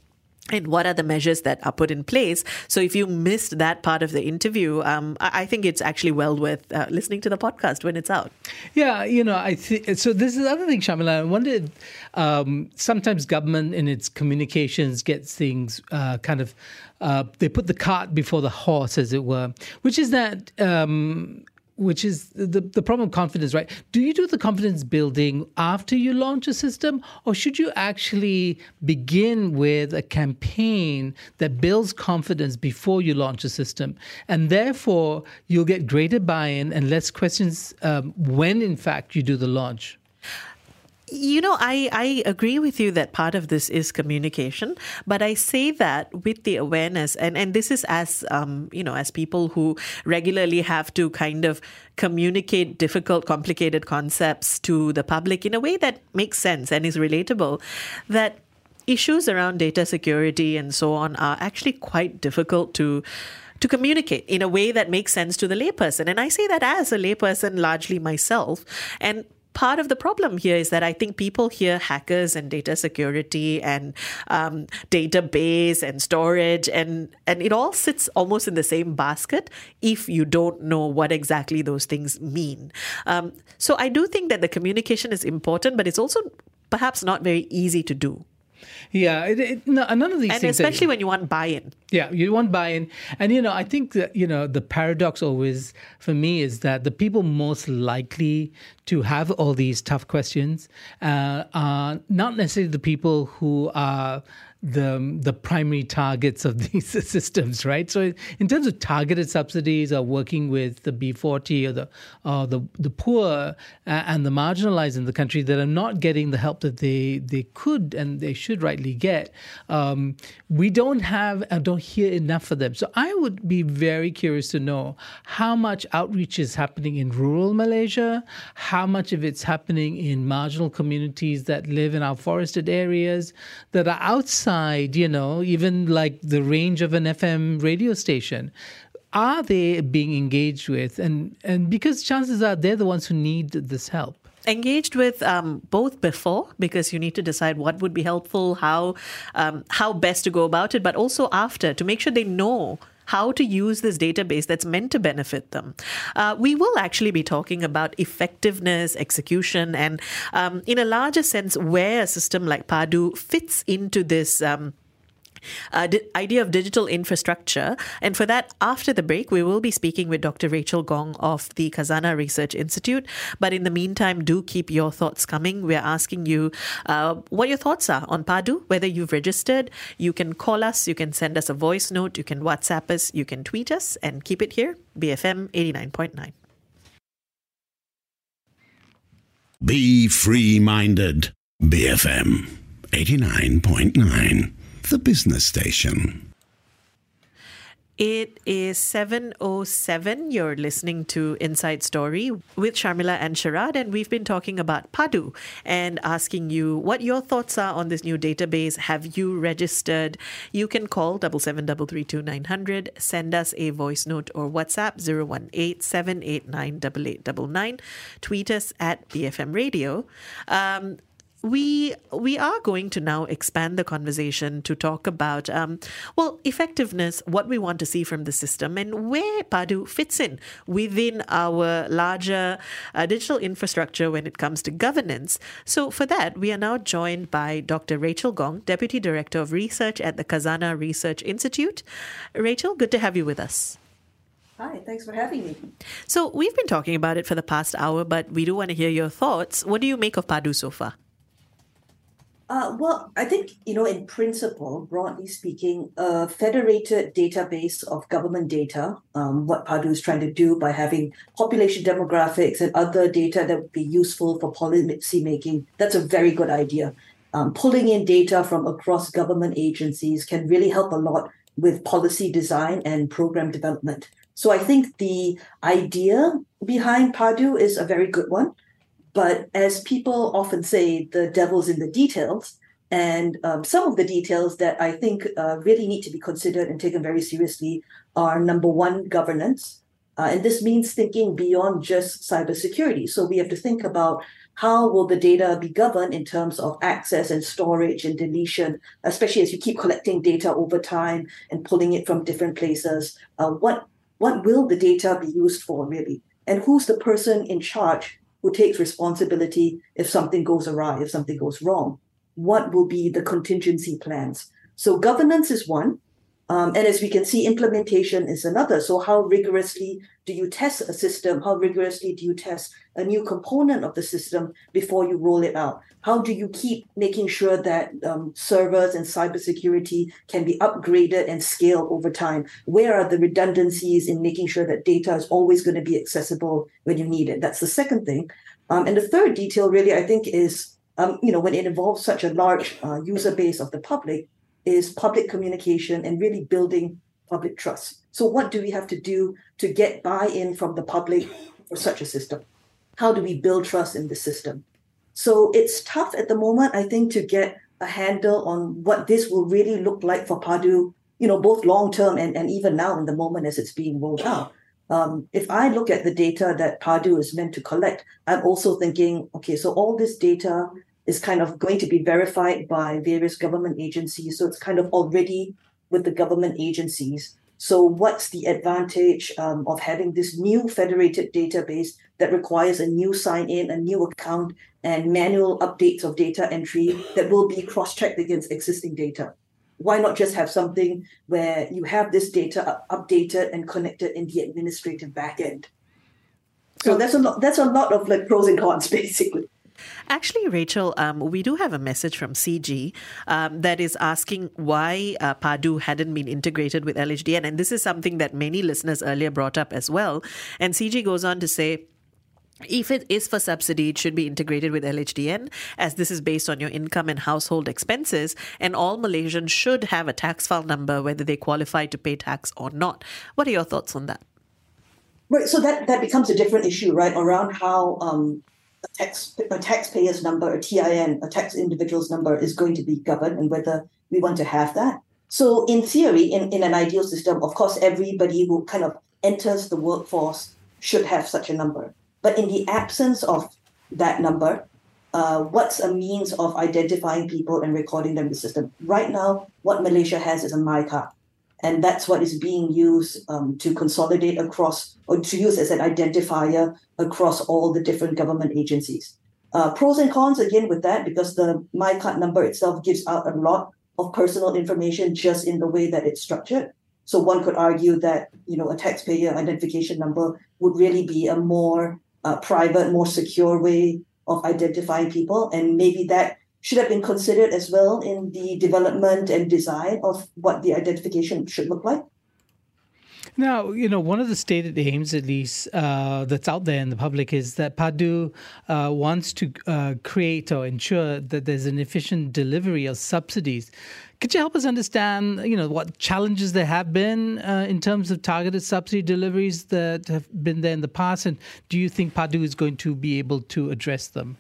and what are the measures that are put in place. So if you missed that part of the interview, um, I, think it's actually well worth uh, listening to the podcast when it's out. Yeah, you know, I think so. This is the other thing, Sharmila. I wondered um, sometimes government in its communications gets things uh, kind of. Uh, they put the cart before the horse, as it were, which is that um, which is the, the problem of confidence, right? Do you do the confidence building after you launch a system, or should you actually begin with a campaign that builds confidence before you launch a system? And therefore, you'll get greater buy in and less questions um, when, in fact, you do the launch. You know, I, I agree with you that part of this is communication, but I say that with the awareness, and, and this is as, um, you know, as people who regularly have to kind of communicate difficult, complicated concepts to the public in a way that makes sense and is relatable, that issues around data security and so on are actually quite difficult to to communicate in a way that makes sense to the layperson. And I say that as a layperson, largely myself. And part of the problem here is that I think people hear hackers and data security and um, database and storage, and, and it all sits almost in the same basket if you don't know what exactly those things mean. Um, so I do think that the communication is important, but it's also perhaps not very easy to do. Yeah, it, it, no, none of these and things. especially when you want buy-in. Yeah, you want buy-in, and you know, I think that you know the paradox always for me is that the people most likely to have all these tough questions uh, are not necessarily the people who are the the primary targets of these systems, right? So, in terms of targeted subsidies or working with the B40 or the the the poor uh, and the marginalized in the country that are not getting the help that they they could and they should rightly get, um, we don't have and don't hear enough for them. So, I would be very curious to know how much outreach is happening in rural Malaysia, how much of it's happening in marginal communities that live in our forested areas that are outside outside, you know, even like the range of an FM radio station, are they being engaged with? And and because chances are they're the ones who need this help engaged with um, both before because you need to decide what would be helpful, how um, how best to go about it, but also after to make sure they know how to use this database that's meant to benefit them. Uh, we will actually be talking about effectiveness, execution, and um, in a larger sense, where a system like Padu fits into this. Um, uh, idea of digital infrastructure. And for that, after the break, we will be speaking with Dr. Rachel Gong of the Khazanah Research Institute. But in the meantime, do keep your thoughts coming. We're asking you uh, what your thoughts are on Padu, whether you've registered. You can call us, you can send us a voice note, you can WhatsApp us, you can tweet us, and keep it here, BFM 89.9. Be free minded. BFM 89.9 the business station. It is 7.07. You're listening to Inside Story with Sharmila and Sharad, and we've been talking about Padu and asking you what your thoughts are on this new database. Have you registered? You can call 77332900, send us a voice note or WhatsApp 018 tweet us at BFM Radio. Um, we we are going to now expand the conversation to talk about um, well effectiveness, what we want to see from the system, and where Padu fits in within our larger uh, digital infrastructure when it comes to governance. So for that, we are now joined by Dr. Rachel Gong, Deputy Director of Research at the Khazanah Research Institute. Rachel, good to have you with us. Hi, thanks for having me. So, we've been talking about it for the past hour, but we do want to hear your thoughts. What do you make of Padu so far? Uh, well, I think, you know, in principle, broadly speaking, a federated database of government data, um, what Padu is trying to do by having population demographics and other data that would be useful for policy making, that's a very good idea. Um, pulling in data from across government agencies can really help a lot with policy design and program development. So I think the idea behind Padu is a very good one. But as people often say, the devil's in the details. And um, some of the details that I think uh, really need to be considered and taken very seriously are number one, governance. Uh, and this means thinking beyond just cybersecurity. So we have to think about how will the data be governed in terms of access and storage and deletion, especially as you keep collecting data over time and pulling it from different places. Uh, what what will the data be used for really? And who's the person in charge who takes responsibility if something goes awry, if something goes wrong? What will be the contingency plans? So governance is one. Um, and as we can see, implementation is another. So, how rigorously do you test a system? How rigorously do you test a new component of the system before you roll it out? How do you keep making sure that um, servers and cybersecurity can be upgraded and scaled over time? Where are the redundancies in making sure that data is always going to be accessible when you need it? That's the second thing. Um, and the third detail, really, I think, is um, you know when it involves such a large uh, user base of the public is public communication and really building public trust. So, what do we have to do to get buy in from the public for such a system? How do we build trust in the system? So, it's tough at the moment, I think, to get a handle on what this will really look like for Padu, you know, both long term and, and even now in the moment as it's being rolled out. Um, if I look at the data that Padu is meant to collect, I'm also thinking, okay, so all this data is kind of going to be verified by various government agencies. So it's kind of already with the government agencies. So, what's the advantage um, of having this new federated database that requires a new sign in, a new account, and manual updates of data entry that will be cross checked against existing data? Why not just have something where you have this data updated and connected in the administrative backend? So that's a lot. That's a lot of like pros and cons, basically. Actually, Rachel, um, we do have a message from CG um, that is asking why uh, Padu hadn't been integrated with LHDN. And this is something that many listeners earlier brought up as well. And CG goes on to say, if it is for subsidy, it should be integrated with LHDN, as this is based on your income and household expenses, and all Malaysians should have a tax file number whether they qualify to pay tax or not. What are your thoughts on that? Right, so that, that becomes a different issue, right, around how um, a tax a taxpayer's number, a TIN, a tax individual's number is going to be governed and whether we want to have that. So in theory, in, in an ideal system, of course, everybody who kind of enters the workforce should have such a number. But in the absence of that number, uh, what's a means of identifying people and recording them in the system? Right now, what Malaysia has is a MyKad. And that's what is being used um, to consolidate across or to use as an identifier across all the different government agencies. Uh, pros and cons again with that because the MyKad number itself gives out a lot of personal information just in the way that it's structured. So one could argue that you know a taxpayer identification number would really be a more uh, private, more secure way of identifying people, and maybe that should have been considered as well in the development and design of what the identification should look like. Now, you know, one of the stated aims, at least, uh, that's out there in the public is that Padu uh, wants to uh, create or ensure that there's an efficient delivery of subsidies. Could you help us understand, you know, what challenges there have been uh, in terms of targeted subsidy deliveries that have been there in the past, and do you think Padu is going to be able to address them?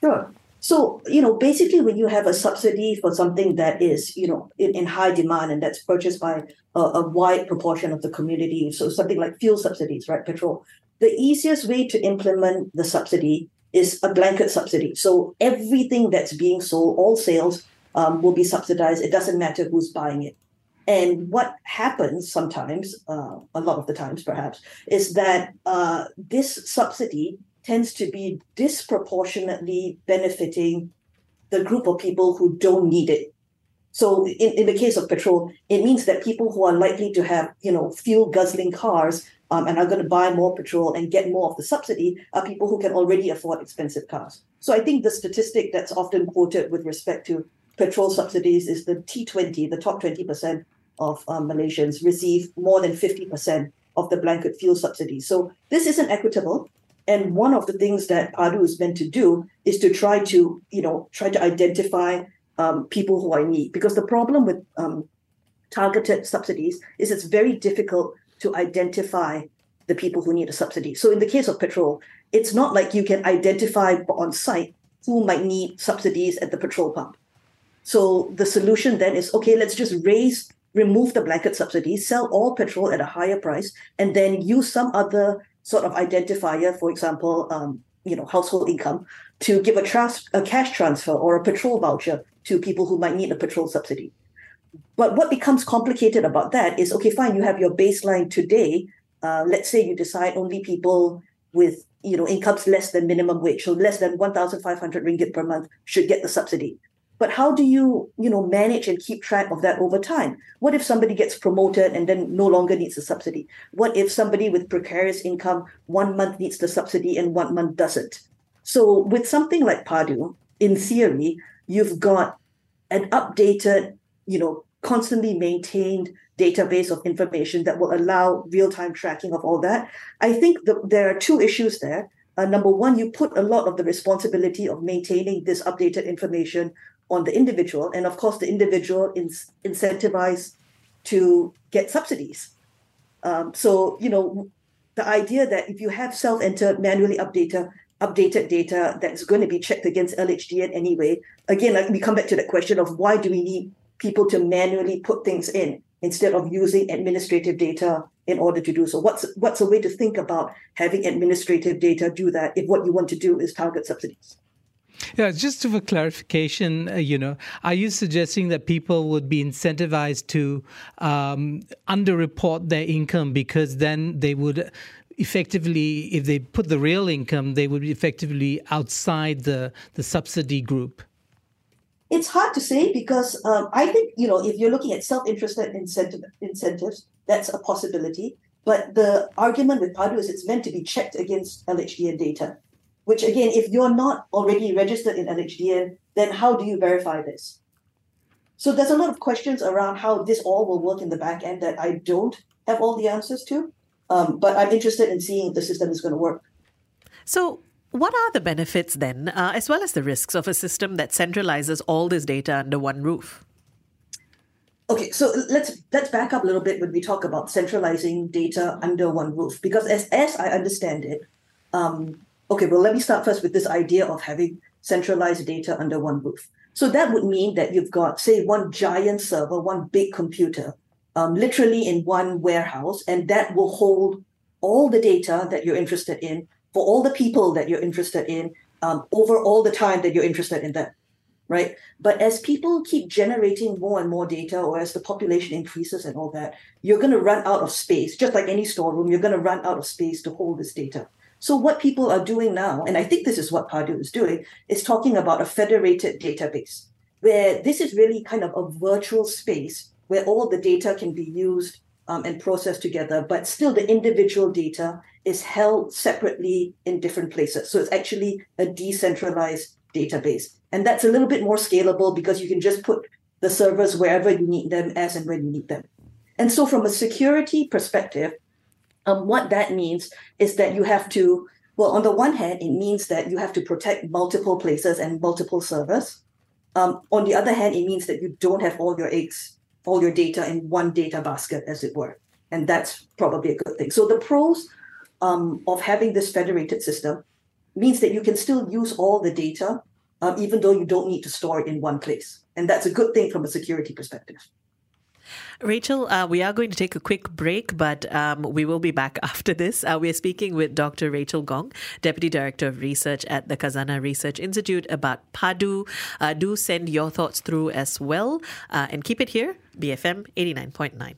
Sure. So, you know, basically, when you have a subsidy for something that is, you know, in, in high demand and that's purchased by a, a, wide proportion of the community, so something like fuel subsidies, right, petrol, the easiest way to implement the subsidy is a blanket subsidy. So everything that's being sold, all sales um, will be subsidized. It doesn't matter who's buying it. And what happens sometimes, uh, a lot of the times perhaps, is that uh, this subsidy tends to be disproportionately benefiting the group of people who don't need it. So in, in the case of petrol, it means that people who are likely to have, you know, fuel guzzling cars um, and are going to buy more petrol and get more of the subsidy are people who can already afford expensive cars. So I think the statistic that's often quoted with respect to petrol subsidies is the T20, the top 20% of um, Malaysians receive more than 50% of the blanket fuel subsidy. So this isn't equitable. And one of the things that PADU is meant to do is to try to, you know, try to identify um, people who are need. Because the problem with um, targeted subsidies is it's very difficult to identify the people who need a subsidy. So in the case of petrol, it's not like you can identify on site who might need subsidies at the petrol pump. So the solution then is okay, let's just raise, remove the blanket subsidy, sell all petrol at a higher price, and then use some other sort of identifier, for example, um, you know, household income, to give a, trust, a cash transfer or a petrol voucher to people who might need a petrol subsidy. But what becomes complicated about that is okay, fine, you have your baseline today. Uh, let's say you decide only people with you know incomes less than minimum wage, so less than 1,500 ringgit per month should get the subsidy. But how do you you know manage and keep track of that over time? What if somebody gets promoted and then no longer needs a subsidy? What if somebody with precarious income one month needs the subsidy and one month doesn't? So with something like Padu, in theory, you've got an updated, you know, constantly maintained database of information that will allow real-time tracking of all that. I think the, there are two issues there. Uh, number one, you put a lot of the responsibility of maintaining this updated information on the individual, and of course, the individual is incentivized to get subsidies. Um, so, you know, the idea that if you have self-entered, manually updated, updated data that's going to be checked against LHDN anyway, again, we come back to that question of why do we need people to manually put things in instead of using administrative data in order to do so. What's what's a way to think about having administrative data do that if what you want to do is target subsidies? Yeah, just for clarification, uh, you know, are you suggesting that people would be incentivized to um, underreport their income because then they would effectively, if they put the real income, they would be effectively outside the the subsidy group? It's hard to say because um, I think you know if you're looking at self-interested incentive, incentives, that's a possibility. But the argument with Padu is it's meant to be checked against LHDN data, which again, if you're not already registered in LHDN, then how do you verify this? So there's a lot of questions around how this all will work in the back end that I don't have all the answers to. Um, but I'm interested in seeing if the system is going to work. So what are the benefits then, uh, as well as the risks of a system that centralizes all this data under one roof? Okay, so let's let's back up a little bit when we talk about centralizing data under one roof, because as as I understand it, um, okay, well let me start first with this idea of having centralized data under one roof. So that would mean that you've got, say, one giant server, one big computer, um, literally in one warehouse, and that will hold all the data that you're interested in for all the people that you're interested in um, over all the time that you're interested in them right but as people keep generating more and more data or as the population increases and all that you're going to run out of space just like any storeroom you're going to run out of space to hold this data so what people are doing now and i think this is what padu is doing is talking about a federated database where this is really kind of a virtual space where all the data can be used um, and processed together, but still the individual data is held separately in different places. So it's actually a decentralized database. And that's a little bit more scalable because you can just put the servers wherever you need them as and when you need them. And so, from a security perspective, um, what that means is that you have to, well, on the one hand, it means that you have to protect multiple places and multiple servers. Um, on the other hand, it means that you don't have all your eggs all your data in one data basket, as it were. And that's probably a good thing. So the pros um, of having this federated system means that you can still use all the data, um, even though you don't need to store it in one place. And that's a good thing from a security perspective. Rachel, uh, we are going to take a quick break, but um, we will be back after this. Uh, we are speaking with Dr. Rachel Gong, Deputy Director of Research at the Khazanah Research Institute, about PADU. Uh, do send your thoughts through as well uh, and keep it here, BFM 89.9.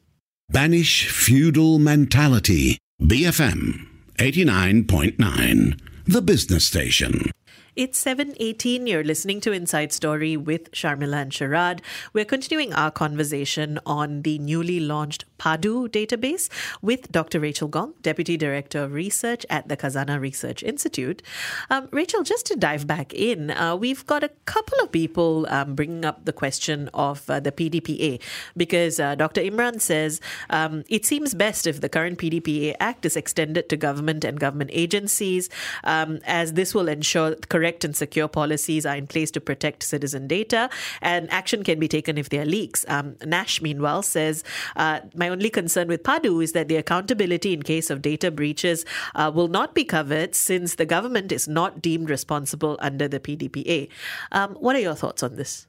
Banish feudal mentality. BFM 89.9, the business station. It's 7.18. You're listening to Inside Story with Sharmila and Sharad. We're continuing our conversation on the newly launched PADU database with Dr. Rachel Gong, Deputy Director of Research at the Khazanah Research Institute. Um, Rachel, just to dive back in, uh, we've got a couple of people um, bringing up the question of uh, the PDPA because uh, Dr. Imran says um, it seems best if the current PDPA Act is extended to government and government agencies, um, as this will ensure correct correct and secure policies are in place to protect citizen data, and action can be taken if there are leaks. Um, Nash, meanwhile, says uh, My only concern with PADU is that the accountability in case of data breaches uh, will not be covered since the government is not deemed responsible under the PDPA. Um, what are your thoughts on this?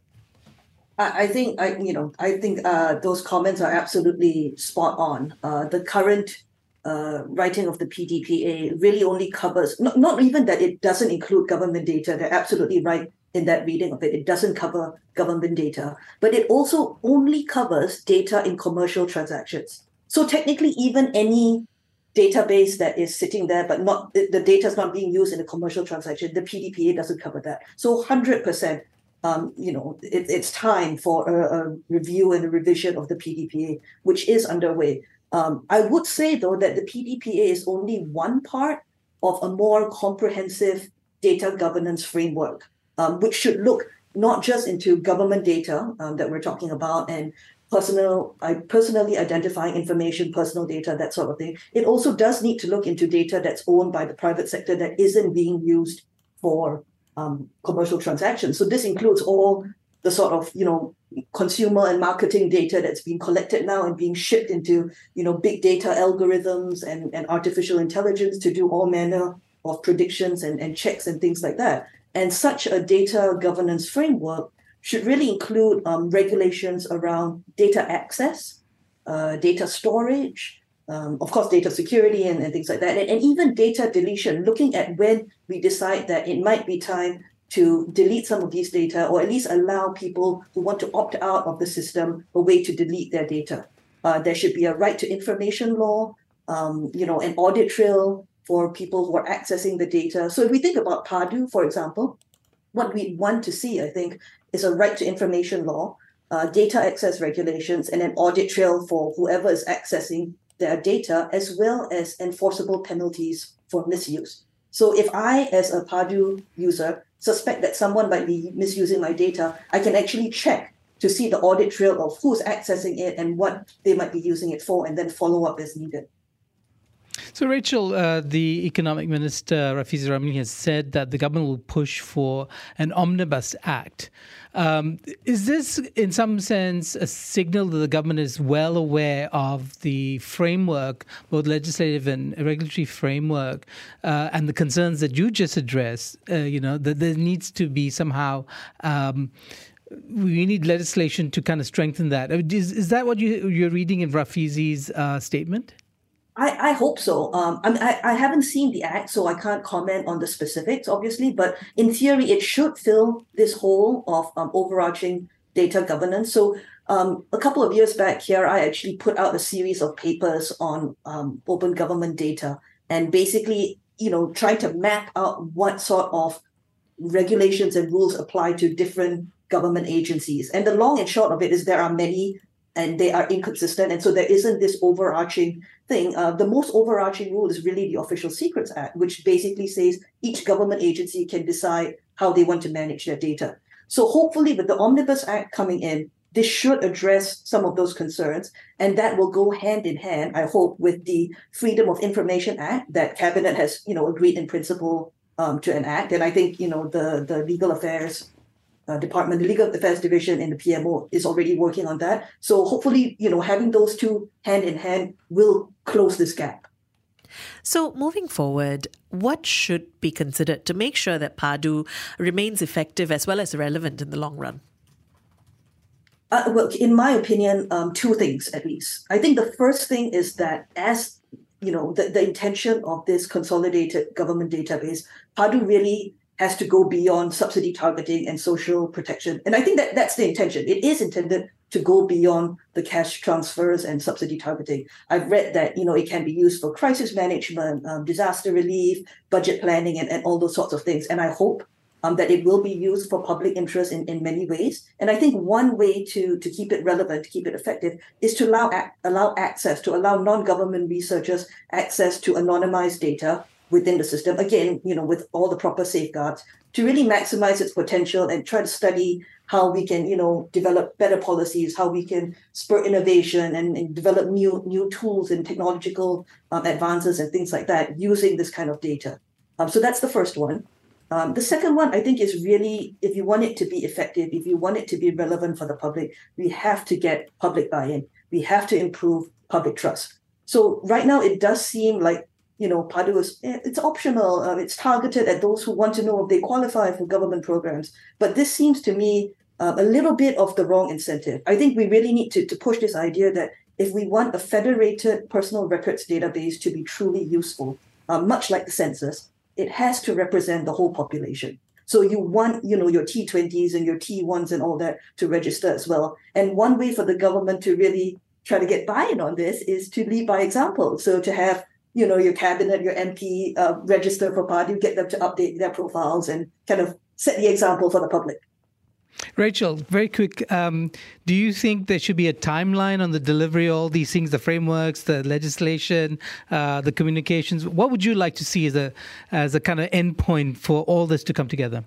I think I, you know, I think uh, those comments are absolutely spot on. Uh, the current uh, writing of the PDPA really only covers not, not even that it doesn't include government data. They're absolutely right in that reading of it. It doesn't cover government data, but it also only covers data in commercial transactions. So technically, even any database that is sitting there, but not the data is not being used in a commercial transaction, the PDPA doesn't cover that. So 100%. Um, you know, it, it's time for a, a review and a revision of the PDPA, which is underway. Um, I would say, though, that the PDPA is only one part of a more comprehensive data governance framework, um, which should look not just into government data um, that we're talking about and personal, I personally identifying information, personal data, that sort of thing. It also does need to look into data that's owned by the private sector that isn't being used for um, commercial transactions. So this includes all the sort of you know consumer and marketing data that's being collected now and being shipped into you know big data algorithms and, and artificial intelligence to do all manner of predictions and, and checks and things like that. And such a data governance framework should really include um, regulations around data access uh, data storage um, of course data security and, and things like that and, and even data deletion looking at when we decide that it might be time to delete some of these data or at least allow people who want to opt out of the system a way to delete their data. Uh, there should be a right to information law, um, you know, an audit trail for people who are accessing the data. So if we think about PADU, for example, what we want to see, I think, is a right to information law, uh, data access regulations, and an audit trail for whoever is accessing their data, as well as enforceable penalties for misuse. So if I, as a PADU user, suspect that someone might be misusing my data, I can actually check to see the audit trail of who's accessing it and what they might be using it for, and then follow up as needed. So, Rachel, uh, the economic minister Rafizi Ramli has said that the government will push for an omnibus act. Um, is this, in some sense, a signal that the government is well aware of the framework, both legislative and regulatory framework, uh, and the concerns that you just addressed? Uh, you know, that there needs to be somehow. Um, we need legislation to kind of strengthen that. Is, is that what you, you're reading in Rafizi's uh, statement? I, I hope so. Um, I, I, I haven't seen the act, so I can't comment on the specifics, obviously. But in theory, it should fill this hole of um, overarching data governance. So um, a couple of years back here, I actually put out a series of papers on um, open government data and basically, you know, trying to map out what sort of regulations and rules apply to different government agencies. And the long and short of it is there are many and they are inconsistent. And so there isn't this overarching thing. Uh, the most overarching rule is really the Official Secrets Act, which basically says each government agency can decide how they want to manage their data. So hopefully, with the Omnibus Act coming in, this should address some of those concerns, and that will go hand in hand, I hope, with the Freedom of Information Act that Cabinet has, you know, agreed in principle um, to enact. And I think, you know, the the legal affairs uh, department, the Legal Affairs Division in the PMO is already working on that. So hopefully, you know, having those two hand in hand will close this gap. So, moving forward, what should be considered to make sure that PADU remains effective as well as relevant in the long run? Uh, well, in my opinion, um, two things at least. I think the first thing is that as you know, the, the intention of this consolidated government database, PADU really has to go beyond subsidy targeting and social protection. And I think that that's the intention. It is intended to go beyond the cash transfers and subsidy targeting. I've read that you know it can be used for crisis management, um, disaster relief, budget planning, and, and all those sorts of things. And I hope um, that it will be used for public interest in, in many ways. And I think one way to, to keep it relevant, to keep it effective, is to allow allow access, to allow non-government researchers access to anonymized data within the system. Again, you know, with all the proper safeguards to really maximize its potential and try to study how we can, you know, develop better policies, how we can spur innovation and, and develop new new tools and technological um, advances and things like that using this kind of data. Um, so that's the first one. Um, the second one, I think, is really if you want it to be effective, if you want it to be relevant for the public, we have to get public buy in. We have to improve public trust. So right now, it does seem like you know, PADU is eh, it's optional. Uh, it's targeted at those who want to know if they qualify for government programs. But this seems to me uh, a little bit of the wrong incentive. I think we really need to, to push this idea that if we want a federated personal records database to be truly useful, uh, much like the census, it has to represent the whole population. So you want, you know, your T20s and your T1s and all that to register as well. And one way for the government to really try to get buy-in on this is to lead by example. So to have, you know, your cabinet, your MP uh, register for PADU, get them to update their profiles and kind of set the example for the public. Rachel, very quick. Um, do you think there should be a timeline on the delivery of all these things, the frameworks, the legislation, uh, the communications? What would you like to see as a as a kind of endpoint for all this to come together?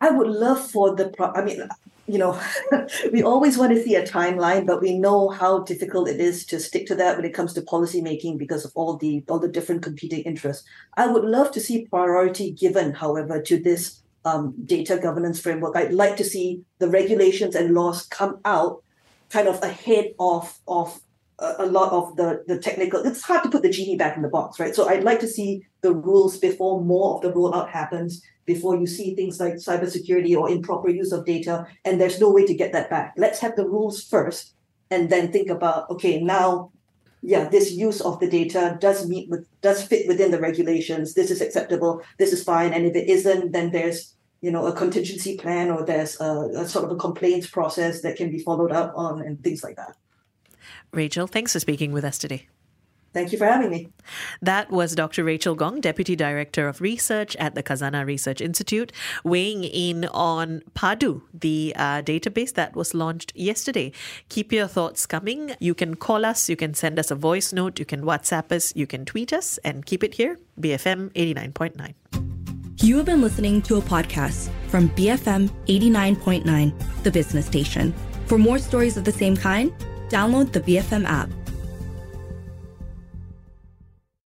I would love for the. Pro- I mean, you know, we always want to see a timeline, but we know how difficult it is to stick to that when it comes to policy making because of all the all the different competing interests. I would love to see priority given, however, to this um, data governance framework. I'd like to see the regulations and laws come out kind of ahead of of a, a lot of the the technical. It's hard to put the genie back in the box, right? So I'd like to see the rules before more of the rollout happens. Before you see things like cybersecurity or improper use of data, and there's no way to get that back. Let's have the rules first, and then think about okay, now yeah, this use of the data does meet with does fit within the regulations. This is acceptable. This is fine. And if it isn't, then there's you know a contingency plan or there's a, a sort of a complaints process that can be followed up on and things like that. Rachel, thanks for speaking with us today. Thank you for having me. That was Dr. Rachel Gong, Deputy Director of Research at the Khazanah Research Institute, weighing in on PADU, the uh, database that was launched yesterday. Keep your thoughts coming. You can call us, you can send us a voice note, you can WhatsApp us, you can tweet us, and keep it here, BFM 89.9. You have been listening to a podcast from BFM 89.9, the business station. For more stories of the same kind, download the BFM app.